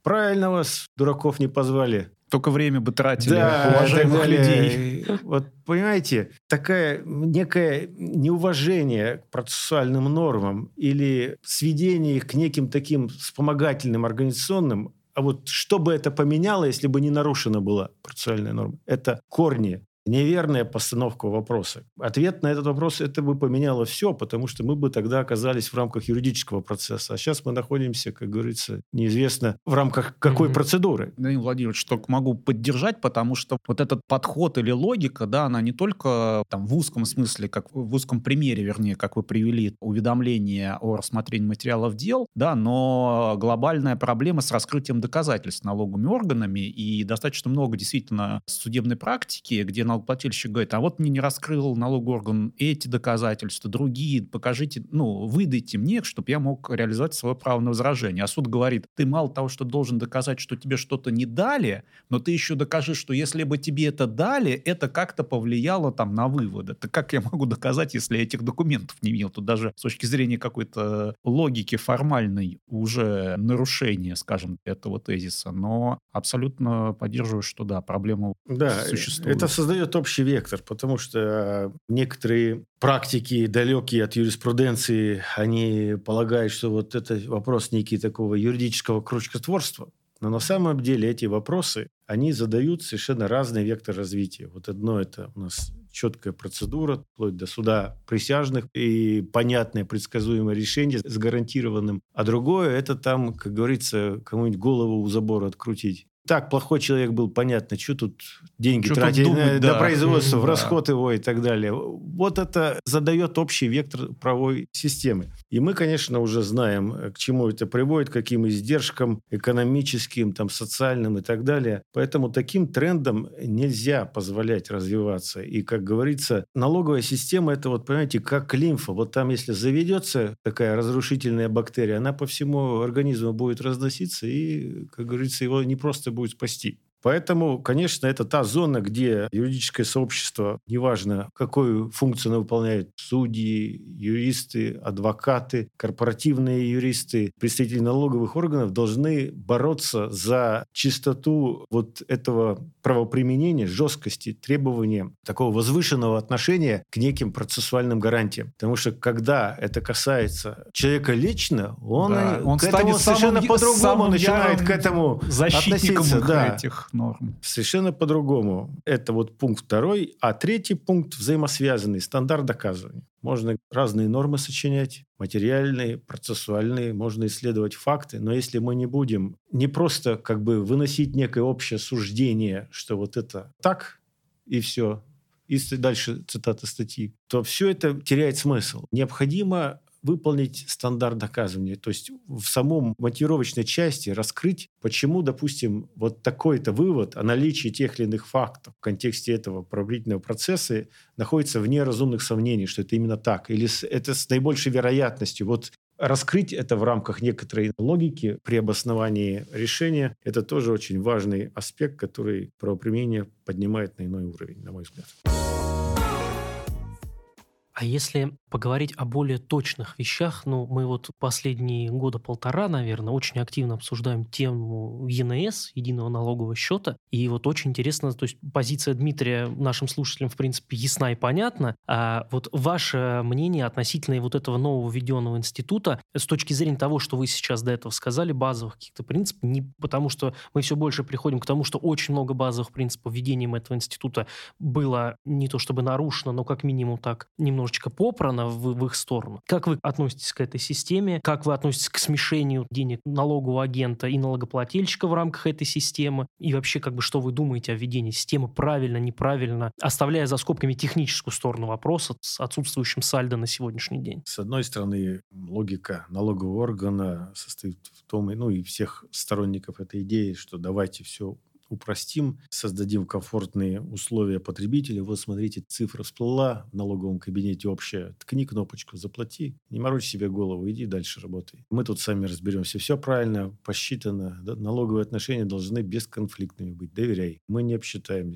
Правильно вас, дураков, не позвали. Только время бы тратили да, уважаемых людей. Вот понимаете, такое некое неуважение к процессуальным нормам или сведение их к неким таким вспомогательным организационным а вот что бы это поменяло, если бы не нарушена была процессуальная норма? Это корни неверная постановка вопроса. Ответ на этот вопрос это бы поменяло все, потому что мы бы тогда оказались в рамках юридического процесса. А сейчас мы находимся, как говорится, неизвестно в рамках какой mm-hmm. процедуры. Данил Владимирович, только могу поддержать, потому что вот этот подход или логика, да, она не только там в узком смысле, как в узком примере, вернее, как вы привели уведомление о рассмотрении материалов дел, да, но глобальная проблема с раскрытием доказательств налоговыми органами и достаточно много действительно судебной практики, где налогоплательщик говорит, а вот мне не раскрыл налоговый орган эти доказательства, другие, покажите, ну, выдайте мне, чтобы я мог реализовать свое право на возражение. А суд говорит, ты мало того, что должен доказать, что тебе что-то не дали, но ты еще докажи, что если бы тебе это дали, это как-то повлияло там на выводы. Так как я могу доказать, если я этих документов не видел? Тут даже с точки зрения какой-то логики формальной уже нарушение, скажем, этого тезиса. Но абсолютно поддерживаю, что да, проблема да, существует. Это создает дает общий вектор, потому что э, некоторые практики, далекие от юриспруденции, они полагают, что вот это вопрос некий такого юридического крючкотворства. Но на самом деле эти вопросы, они задают совершенно разный вектор развития. Вот одно это у нас четкая процедура, вплоть до суда присяжных и понятное предсказуемое решение с гарантированным. А другое – это там, как говорится, кому-нибудь голову у забора открутить так, плохой человек был, понятно, что тут деньги что тратить думать, на, да. на производство, в расход его и так далее. Вот это задает общий вектор правовой системы. И мы, конечно, уже знаем, к чему это приводит, каким издержкам экономическим, там, социальным и так далее. Поэтому таким трендам нельзя позволять развиваться. И, как говорится, налоговая система – это, вот, понимаете, как лимфа. Вот там, если заведется такая разрушительная бактерия, она по всему организму будет разноситься, и, как говорится, его не просто будет спасти. Поэтому, конечно, это та зона, где юридическое сообщество, неважно, какую функцию оно выполняет, судьи, юристы, адвокаты, корпоративные юристы, представители налоговых органов должны бороться за чистоту вот этого правоприменения, жесткости, требования такого возвышенного отношения к неким процессуальным гарантиям. Потому что когда это касается человека лично, он, да, он к этому совершенно по-другому начинает к этому относиться. Да. этих норм. Совершенно по-другому. Это вот пункт второй. А третий пункт взаимосвязанный, стандарт доказывания. Можно разные нормы сочинять, материальные, процессуальные, можно исследовать факты, но если мы не будем не просто как бы выносить некое общее суждение, что вот это так и все, и дальше цитата статьи, то все это теряет смысл. Необходимо выполнить стандарт доказывания. То есть в самом мотивировочной части раскрыть, почему, допустим, вот такой-то вывод о наличии тех или иных фактов в контексте этого правительного процесса находится вне разумных сомнений, что это именно так. Или это с наибольшей вероятностью. Вот раскрыть это в рамках некоторой логики при обосновании решения, это тоже очень важный аспект, который правоприменение поднимает на иной уровень, на мой взгляд. А если поговорить о более точных вещах, ну, мы вот последние года полтора, наверное, очень активно обсуждаем тему ЕНС, единого налогового счета, и вот очень интересно, то есть позиция Дмитрия нашим слушателям, в принципе, ясна и понятна, а вот ваше мнение относительно вот этого нового введенного института с точки зрения того, что вы сейчас до этого сказали, базовых каких-то принципов, не потому что мы все больше приходим к тому, что очень много базовых принципов введением этого института было не то чтобы нарушено, но как минимум так немного немножечко попрано в, в их сторону. Как вы относитесь к этой системе? Как вы относитесь к смешению денег налогового агента и налогоплательщика в рамках этой системы? И вообще, как бы, что вы думаете о введении системы правильно, неправильно, оставляя за скобками техническую сторону вопроса с отсутствующим сальдо на сегодняшний день? С одной стороны, логика налогового органа состоит в том, ну и всех сторонников этой идеи, что давайте все упростим, создадим комфортные условия потребителя. Вот смотрите, цифра всплыла в налоговом кабинете общая. Ткни кнопочку, заплати. Не морочь себе голову, иди дальше работай. Мы тут сами разберемся. Все правильно, посчитано. Налоговые отношения должны бесконфликтными быть. Доверяй. Мы не обсчитаем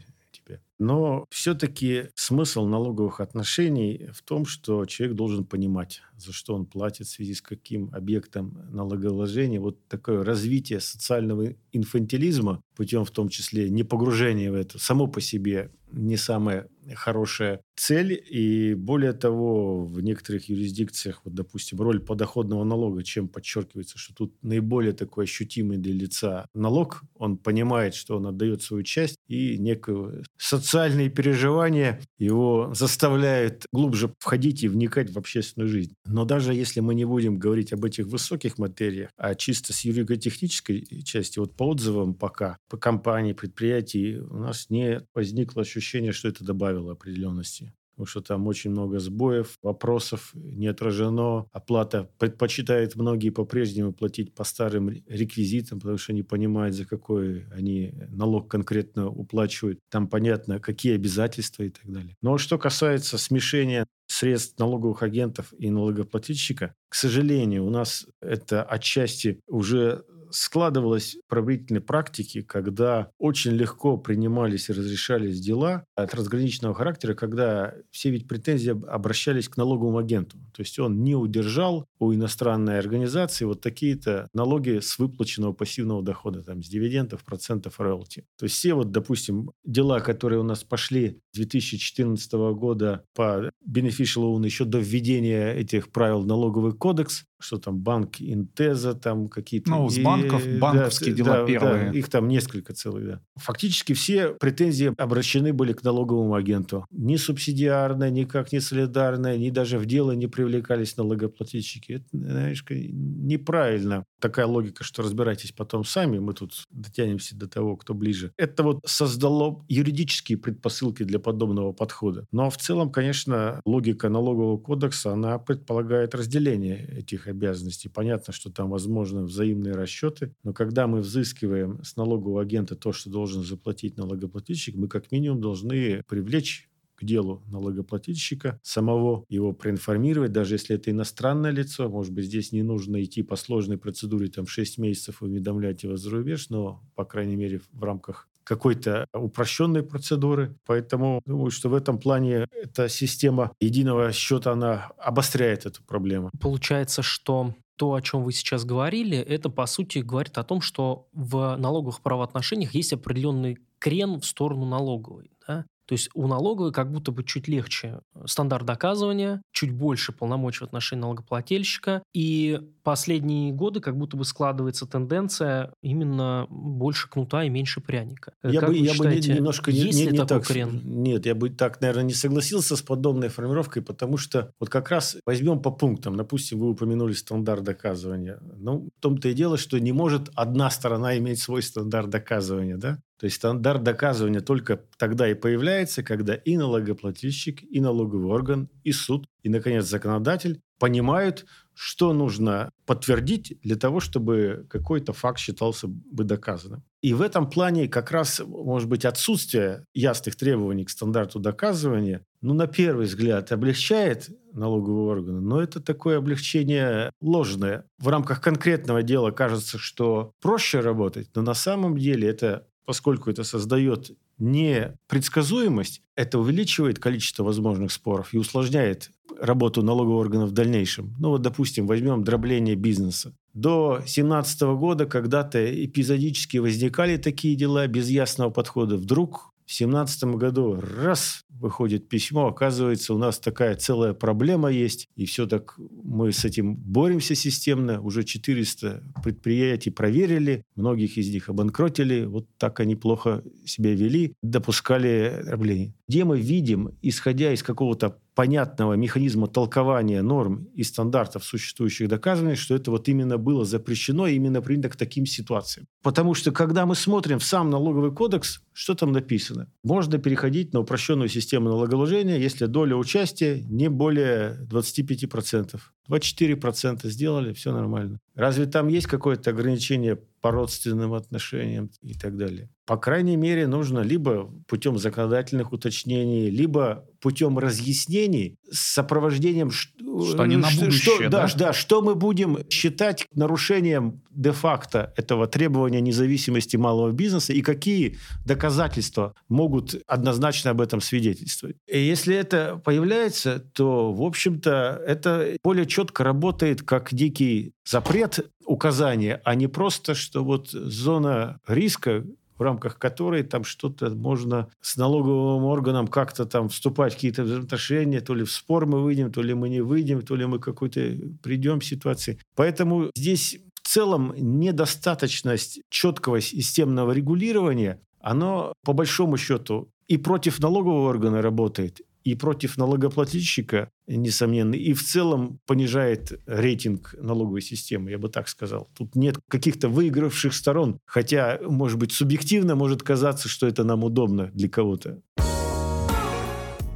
тебя. Но все-таки смысл налоговых отношений в том, что человек должен понимать, за что он платит, в связи с каким объектом налоголожения. Вот такое развитие социального инфантилизма путем в том числе не погружения в это само по себе не самое хорошая цель. И более того, в некоторых юрисдикциях, вот, допустим, роль подоходного налога, чем подчеркивается, что тут наиболее такой ощутимый для лица налог, он понимает, что он отдает свою часть, и некое социальные переживания его заставляют глубже входить и вникать в общественную жизнь. Но даже если мы не будем говорить об этих высоких материях, а чисто с юрико-технической части, вот по отзывам пока, по компании, предприятий, у нас не возникло ощущение, что это добавило определенности потому что там очень много сбоев, вопросов не отражено. Оплата предпочитают многие по-прежнему платить по старым реквизитам, потому что они понимают, за какой они налог конкретно уплачивают. Там понятно, какие обязательства и так далее. Но что касается смешения средств налоговых агентов и налогоплательщика, к сожалению, у нас это отчасти уже складывалось в правительной практике, когда очень легко принимались и разрешались дела от разграниченного характера, когда все ведь претензии обращались к налоговому агенту. То есть он не удержал у иностранной организации вот такие-то налоги с выплаченного пассивного дохода, там, с дивидендов, процентов, роялти. То есть все вот, допустим, дела, которые у нас пошли 2014 года по beneficial own еще до введения этих правил в налоговый кодекс, что там банк Интеза, там какие-то... Ну, с банков, банковские да, дела да, первые. Да, их там несколько целых, да. Фактически все претензии обращены были к налоговому агенту. Ни субсидиарно, никак не солидарно, ни даже в дело не привлекались налогоплательщики. Это, знаешь, неправильно. Такая логика, что разбирайтесь потом сами, мы тут дотянемся до того, кто ближе. Это вот создало юридические предпосылки для подобного подхода. Но в целом, конечно, логика налогового кодекса, она предполагает разделение этих обязанностей. Понятно, что там возможны взаимные расчеты, но когда мы взыскиваем с налогового агента то, что должен заплатить налогоплательщик, мы как минимум должны привлечь к делу налогоплательщика, самого его проинформировать, даже если это иностранное лицо, может быть, здесь не нужно идти по сложной процедуре, там 6 месяцев уведомлять его за рубеж, но, по крайней мере, в рамках какой-то упрощенной процедуры. Поэтому думаю, что в этом плане эта система единого счета, она обостряет эту проблему. Получается, что то, о чем вы сейчас говорили, это, по сути, говорит о том, что в налоговых правоотношениях есть определенный крен в сторону налоговой. Да? То есть у налоговой как будто бы чуть легче стандарт доказывания, чуть больше полномочий в отношении налогоплательщика. И последние годы как будто бы складывается тенденция именно больше кнута и меньше пряника. Я как бы, я считаете, бы немножко не, не такой так, крен? Нет, я бы так, наверное, не согласился с подобной формулировкой, потому что вот как раз возьмем по пунктам. Допустим, вы упомянули стандарт доказывания. Ну, в том-то и дело, что не может одна сторона иметь свой стандарт доказывания, да? То есть стандарт доказывания только тогда и появляется, когда и налогоплательщик, и налоговый орган, и суд, и, наконец, законодатель понимают, что нужно подтвердить для того, чтобы какой-то факт считался бы доказанным. И в этом плане как раз, может быть, отсутствие ясных требований к стандарту доказывания, ну, на первый взгляд, облегчает налоговые органы, но это такое облегчение ложное. В рамках конкретного дела кажется, что проще работать, но на самом деле это поскольку это создает непредсказуемость, это увеличивает количество возможных споров и усложняет работу налоговых органов в дальнейшем. Ну вот, допустим, возьмем дробление бизнеса. До 2017 года когда-то эпизодически возникали такие дела без ясного подхода. Вдруг в 2017 году раз выходит письмо, оказывается, у нас такая целая проблема есть, и все так мы с этим боремся системно. Уже 400 предприятий проверили, многих из них обанкротили, вот так они плохо себя вели, допускали дробление. Где мы видим, исходя из какого-то понятного механизма толкования норм и стандартов существующих доказываний, что это вот именно было запрещено и именно принято к таким ситуациям. Потому что когда мы смотрим в сам налоговый кодекс, что там написано? Можно переходить на упрощенную систему налоголожения, если доля участия не более 25%. 24% сделали, все нормально. Разве там есть какое-то ограничение по родственным отношениям и так далее? По крайней мере, нужно либо путем законодательных уточнений, либо путем разъяснений с сопровождением... Что они на будущее, что, да? Да, да, что мы будем считать нарушением де-факто этого требования независимости малого бизнеса и какие доказательства могут однозначно об этом свидетельствовать. И если это появляется, то, в общем-то, это более четко работает как дикий запрет указания, а не просто, что вот зона риска, в рамках которой там что-то можно с налоговым органом как-то там вступать в какие-то взаимоотношения, то ли в спор мы выйдем, то ли мы не выйдем, то ли мы какой-то придем к ситуации. Поэтому здесь в целом недостаточность четкого системного регулирования, оно по большому счету и против налогового органа работает, и против налогоплательщика, несомненно, и в целом понижает рейтинг налоговой системы, я бы так сказал. Тут нет каких-то выигравших сторон, хотя, может быть, субъективно может казаться, что это нам удобно для кого-то.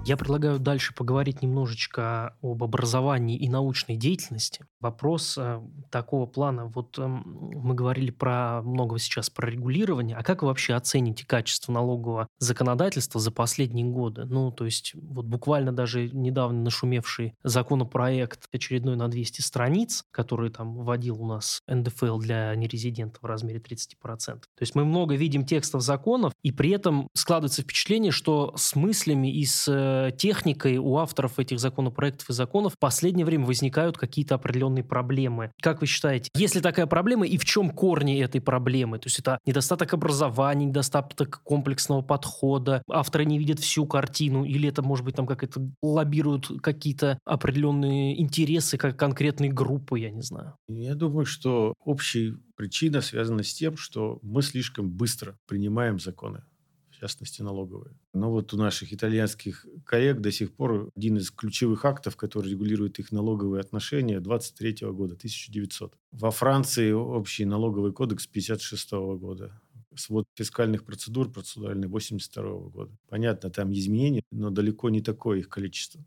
Я предлагаю дальше поговорить немножечко об образовании и научной деятельности. Вопрос э, такого плана. Вот э, мы говорили про много сейчас про регулирование. А как вы вообще оцените качество налогового законодательства за последние годы? Ну, то есть вот буквально даже недавно нашумевший законопроект очередной на 200 страниц, который там вводил у нас НДФЛ для нерезидентов в размере 30%. То есть мы много видим текстов законов, и при этом складывается впечатление, что с мыслями и с э, техникой у авторов этих законопроектов и законов в последнее время возникают какие-то определенные проблемы. Как вы считаете, есть ли такая проблема и в чем корни этой проблемы? То есть это недостаток образования, недостаток комплексного подхода, авторы не видят всю картину, или это, может быть, там как это лоббируют какие-то определенные интересы, как конкретные группы, я не знаю. Я думаю, что общая причина связана с тем, что мы слишком быстро принимаем законы частности налоговые. Но вот у наших итальянских коллег до сих пор один из ключевых актов, который регулирует их налоговые отношения, 23 года, 1900. Во Франции общий налоговый кодекс 56 года. Свод фискальных процедур процедуральный 82 года. Понятно, там изменения, но далеко не такое их количество,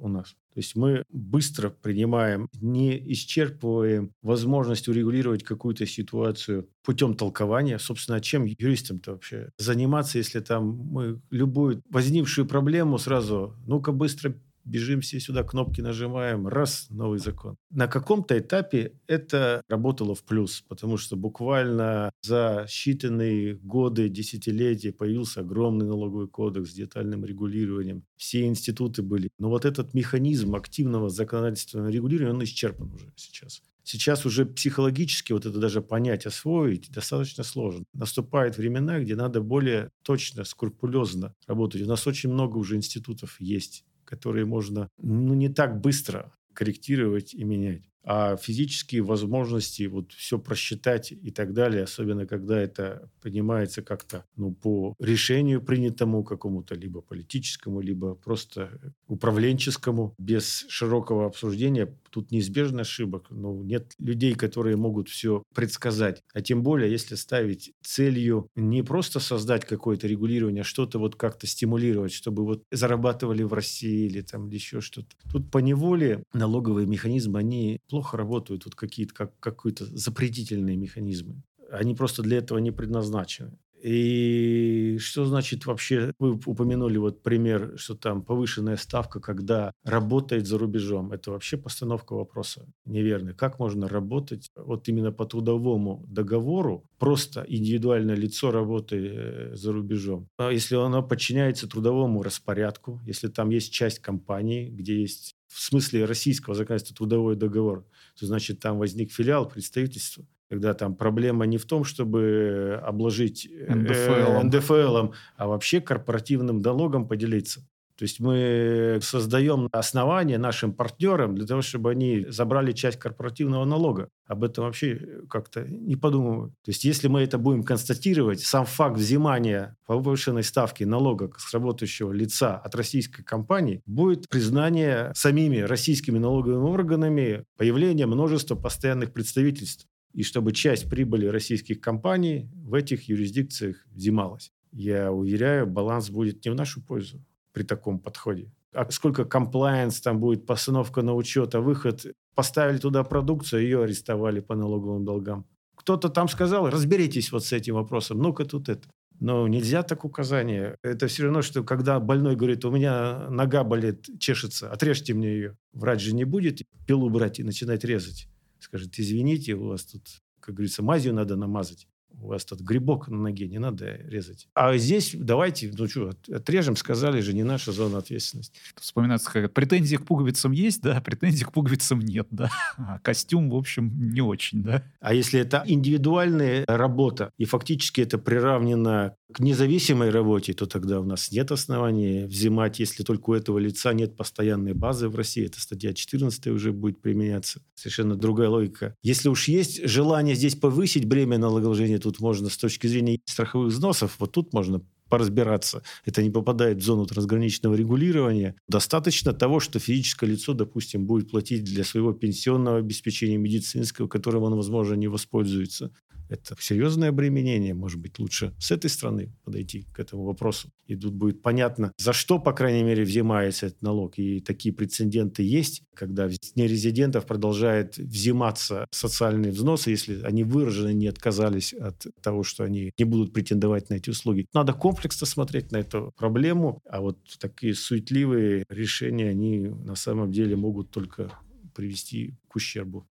у нас. То есть мы быстро принимаем, не исчерпываем возможность урегулировать какую-то ситуацию путем толкования. Собственно, а чем юристам-то вообще заниматься, если там мы любую возникшую проблему сразу, ну-ка быстро бежим все сюда, кнопки нажимаем, раз, новый закон. На каком-то этапе это работало в плюс, потому что буквально за считанные годы, десятилетия появился огромный налоговый кодекс с детальным регулированием. Все институты были. Но вот этот механизм активного законодательственного регулирования, он исчерпан уже сейчас. Сейчас уже психологически вот это даже понять, освоить достаточно сложно. Наступают времена, где надо более точно, скрупулезно работать. У нас очень много уже институтов есть которые можно ну, не так быстро корректировать и менять. А физические возможности вот все просчитать и так далее, особенно когда это понимается как-то ну, по решению принятому какому-то, либо политическому, либо просто управленческому, без широкого обсуждения, тут неизбежно ошибок. Ну, нет людей, которые могут все предсказать. А тем более, если ставить целью не просто создать какое-то регулирование, а что-то вот как-то стимулировать, чтобы вот зарабатывали в России или там еще что-то. Тут по неволе налоговые механизмы, они плохо работают, вот какие-то, как, какие-то запретительные механизмы. Они просто для этого не предназначены. И что значит вообще, вы упомянули вот пример, что там повышенная ставка, когда работает за рубежом. Это вообще постановка вопроса неверная. Как можно работать вот именно по трудовому договору, просто индивидуальное лицо работает э, за рубежом? А если оно подчиняется трудовому распорядку, если там есть часть компании, где есть в смысле российского законодательства трудовой договор, то значит там возник филиал представительства когда там проблема не в том, чтобы обложить НДФЛ, НДФЛ а вообще корпоративным налогом поделиться. То есть мы создаем основания нашим партнерам для того, чтобы они забрали часть корпоративного налога. Об этом вообще как-то не подумывают. То есть если мы это будем констатировать, сам факт взимания повышенной ставки налога с работающего лица от российской компании будет признание самими российскими налоговыми органами появления множества постоянных представительств и чтобы часть прибыли российских компаний в этих юрисдикциях взималась. Я уверяю, баланс будет не в нашу пользу при таком подходе. А сколько комплайенс там будет, постановка на учет, а выход, поставили туда продукцию, ее арестовали по налоговым долгам. Кто-то там сказал, разберитесь вот с этим вопросом, ну-ка тут это. Но нельзя так указание. Это все равно, что когда больной говорит, у меня нога болит, чешется, отрежьте мне ее. Врач же не будет пилу брать и начинать резать скажет, извините, у вас тут, как говорится, мазью надо намазать у вас тут грибок на ноге, не надо резать. А здесь давайте, ну что, отрежем, сказали же, не наша зона ответственности. Вспоминается, как претензии к пуговицам есть, да, претензий к пуговицам нет, да. А костюм, в общем, не очень, да. А если это индивидуальная работа, и фактически это приравнено к независимой работе, то тогда у нас нет оснований взимать, если только у этого лица нет постоянной базы в России. Это статья 14 уже будет применяться. Совершенно другая логика. Если уж есть желание здесь повысить бремя налоголожения, то тут можно с точки зрения страховых взносов, вот тут можно поразбираться. Это не попадает в зону трансграничного регулирования. Достаточно того, что физическое лицо, допустим, будет платить для своего пенсионного обеспечения медицинского, которым он, возможно, не воспользуется. Это серьезное обременение. Может быть, лучше с этой стороны подойти к этому вопросу. И тут будет понятно, за что, по крайней мере, взимается этот налог. И такие прецеденты есть, когда нерезидентов продолжает взиматься социальные взносы, если они выраженно не отказались от того, что они не будут претендовать на эти услуги. Надо комплексно смотреть на эту проблему, а вот такие суетливые решения, они на самом деле могут только привести к ущербу.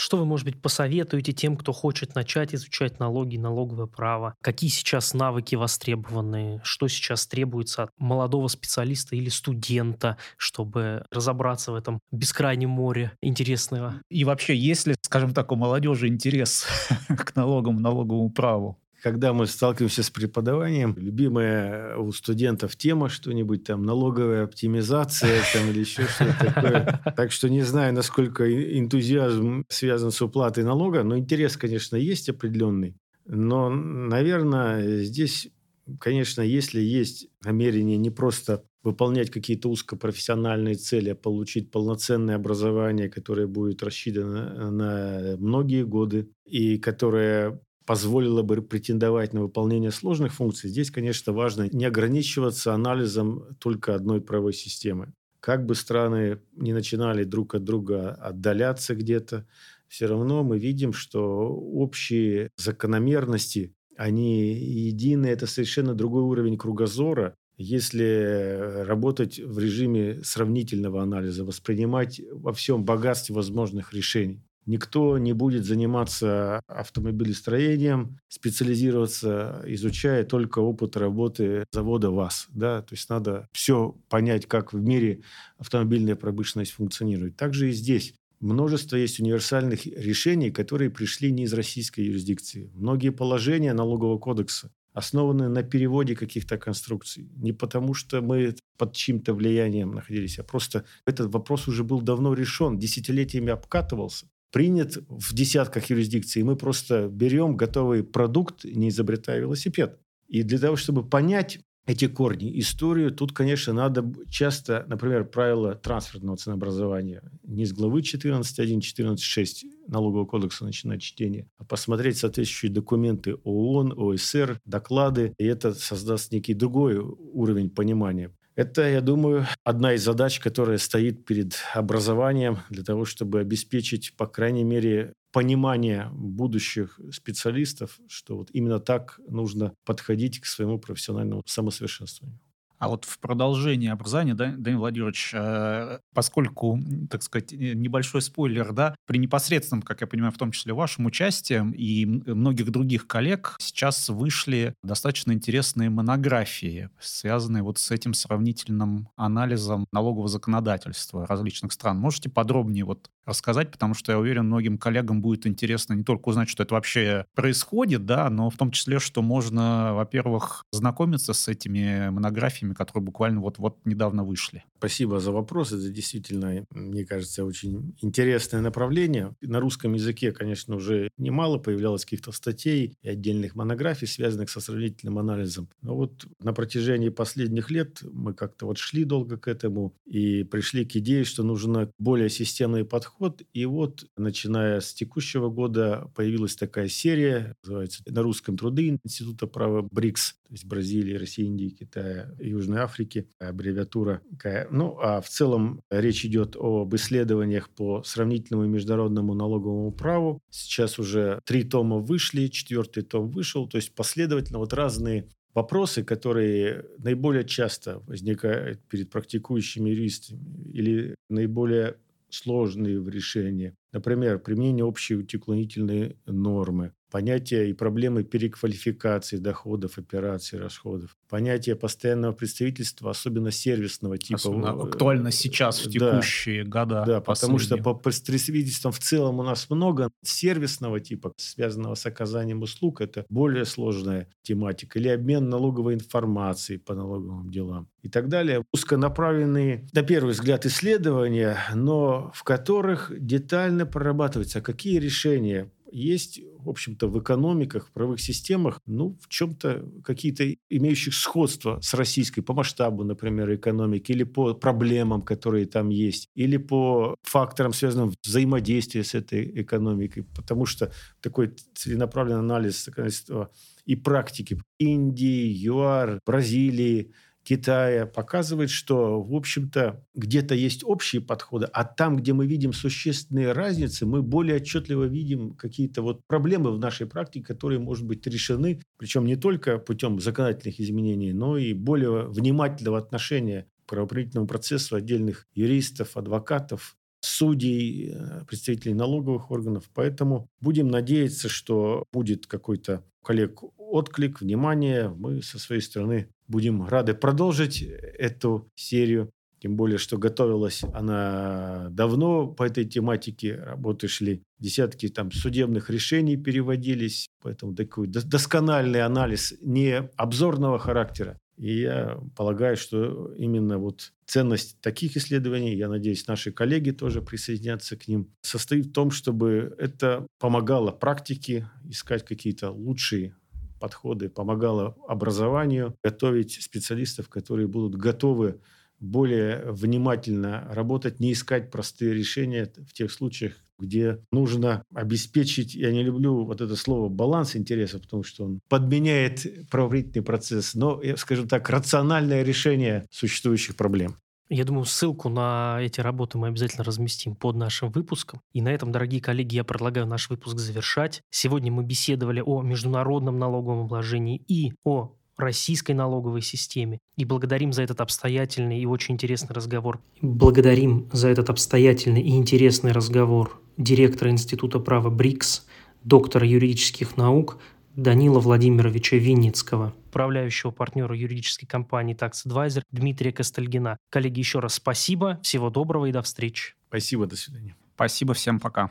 Что вы, может быть, посоветуете тем, кто хочет начать изучать налоги налоговое право? Какие сейчас навыки востребованы? Что сейчас требуется от молодого специалиста или студента, чтобы разобраться в этом бескрайнем море интересного? И вообще, есть ли, скажем так, у молодежи интерес к налогам, налоговому праву? Когда мы сталкиваемся с преподаванием, любимая у студентов тема что-нибудь там, налоговая оптимизация там, или еще что-то такое. Так что не знаю, насколько энтузиазм связан с уплатой налога, но интерес, конечно, есть определенный. Но, наверное, здесь, конечно, если есть намерение не просто выполнять какие-то узкопрофессиональные цели, а получить полноценное образование, которое будет рассчитано на многие годы и которое позволило бы претендовать на выполнение сложных функций, здесь, конечно, важно не ограничиваться анализом только одной правовой системы. Как бы страны не начинали друг от друга отдаляться где-то, все равно мы видим, что общие закономерности, они едины, это совершенно другой уровень кругозора, если работать в режиме сравнительного анализа, воспринимать во всем богатстве возможных решений. Никто не будет заниматься автомобилестроением, специализироваться, изучая только опыт работы завода ВАЗ. Да? То есть надо все понять, как в мире автомобильная промышленность функционирует. Также и здесь. Множество есть универсальных решений, которые пришли не из российской юрисдикции. Многие положения налогового кодекса основаны на переводе каких-то конструкций. Не потому, что мы под чьим-то влиянием находились, а просто этот вопрос уже был давно решен, десятилетиями обкатывался принят в десятках юрисдикций. Мы просто берем готовый продукт, не изобретая велосипед. И для того, чтобы понять эти корни, историю, тут, конечно, надо часто, например, правила трансферного ценообразования не с главы 14.1, 14.6 налогового кодекса начинать чтение, а посмотреть соответствующие документы ООН, ОСР, доклады, и это создаст некий другой уровень понимания. Это, я думаю, одна из задач, которая стоит перед образованием для того, чтобы обеспечить, по крайней мере, понимание будущих специалистов, что вот именно так нужно подходить к своему профессиональному самосовершенствованию. А вот в продолжении образования, да, Данил Владимирович, э, поскольку, так сказать, небольшой спойлер, да, при непосредственном, как я понимаю, в том числе вашем участии и многих других коллег сейчас вышли достаточно интересные монографии, связанные вот с этим сравнительным анализом налогового законодательства различных стран. Можете подробнее вот рассказать, потому что я уверен, многим коллегам будет интересно не только узнать, что это вообще происходит, да, но в том числе, что можно, во-первых, знакомиться с этими монографиями, которые буквально вот-вот недавно вышли. Спасибо за вопрос. Это действительно, мне кажется, очень интересное направление. На русском языке, конечно, уже немало появлялось каких-то статей и отдельных монографий, связанных со сравнительным анализом. Но вот на протяжении последних лет мы как-то вот шли долго к этому и пришли к идее, что нужен более системный подход подход. И вот, начиная с текущего года, появилась такая серия, называется «На русском труды» Института права БРИКС, то есть Бразилии, России, Индии, Китая, Южной Африки, аббревиатура. Ну, а в целом речь идет об исследованиях по сравнительному международному налоговому праву. Сейчас уже три тома вышли, четвертый том вышел, то есть последовательно вот разные вопросы, которые наиболее часто возникают перед практикующими юристами или наиболее сложные в решении. Например, применение общей утеклонительной нормы, понятие и проблемы переквалификации доходов, операций, расходов, понятие постоянного представительства, особенно сервисного типа. Особенно актуально сейчас, в текущие да, года. Да, потому что по представительствам в целом у нас много сервисного типа, связанного с оказанием услуг. Это более сложная тематика. Или обмен налоговой информацией по налоговым делам и так далее. Узконаправленные, на первый взгляд, исследования, но в которых детально прорабатывается, какие решения есть, в общем-то, в экономиках, в правовых системах, ну, в чем-то какие-то имеющих сходство с российской по масштабу, например, экономики, или по проблемам, которые там есть, или по факторам, связанным с взаимодействием с этой экономикой, потому что такой целенаправленный анализ и практики Индии, ЮАР, Бразилии – Китая показывает, что, в общем-то, где-то есть общие подходы, а там, где мы видим существенные разницы, мы более отчетливо видим какие-то вот проблемы в нашей практике, которые, может быть, решены, причем не только путем законодательных изменений, но и более внимательного отношения к правоохранительному процессу отдельных юристов, адвокатов, судей, э, представителей налоговых органов. Поэтому будем надеяться, что будет какой-то коллег отклик, внимание. Мы со своей стороны будем рады продолжить эту серию. Тем более, что готовилась она давно по этой тематике. Работы шли, десятки там судебных решений переводились. Поэтому такой доскональный анализ не обзорного характера. И я полагаю, что именно вот ценность таких исследований, я надеюсь, наши коллеги тоже присоединятся к ним, состоит в том, чтобы это помогало практике искать какие-то лучшие подходы, помогало образованию, готовить специалистов, которые будут готовы более внимательно работать, не искать простые решения в тех случаях, где нужно обеспечить, я не люблю вот это слово баланс интересов, потому что он подменяет правоохранительный процесс, но, я скажу так, рациональное решение существующих проблем. Я думаю, ссылку на эти работы мы обязательно разместим под нашим выпуском. И на этом, дорогие коллеги, я предлагаю наш выпуск завершать. Сегодня мы беседовали о международном налоговом обложении и о российской налоговой системе. И благодарим за этот обстоятельный и очень интересный разговор. Благодарим за этот обстоятельный и интересный разговор директора Института права БРИКС, доктора юридических наук Данила Владимировича Винницкого, управляющего партнера юридической компании Tax Advisor Дмитрия Костальгина. Коллеги, еще раз спасибо, всего доброго и до встречи. Спасибо, до свидания. Спасибо, всем пока.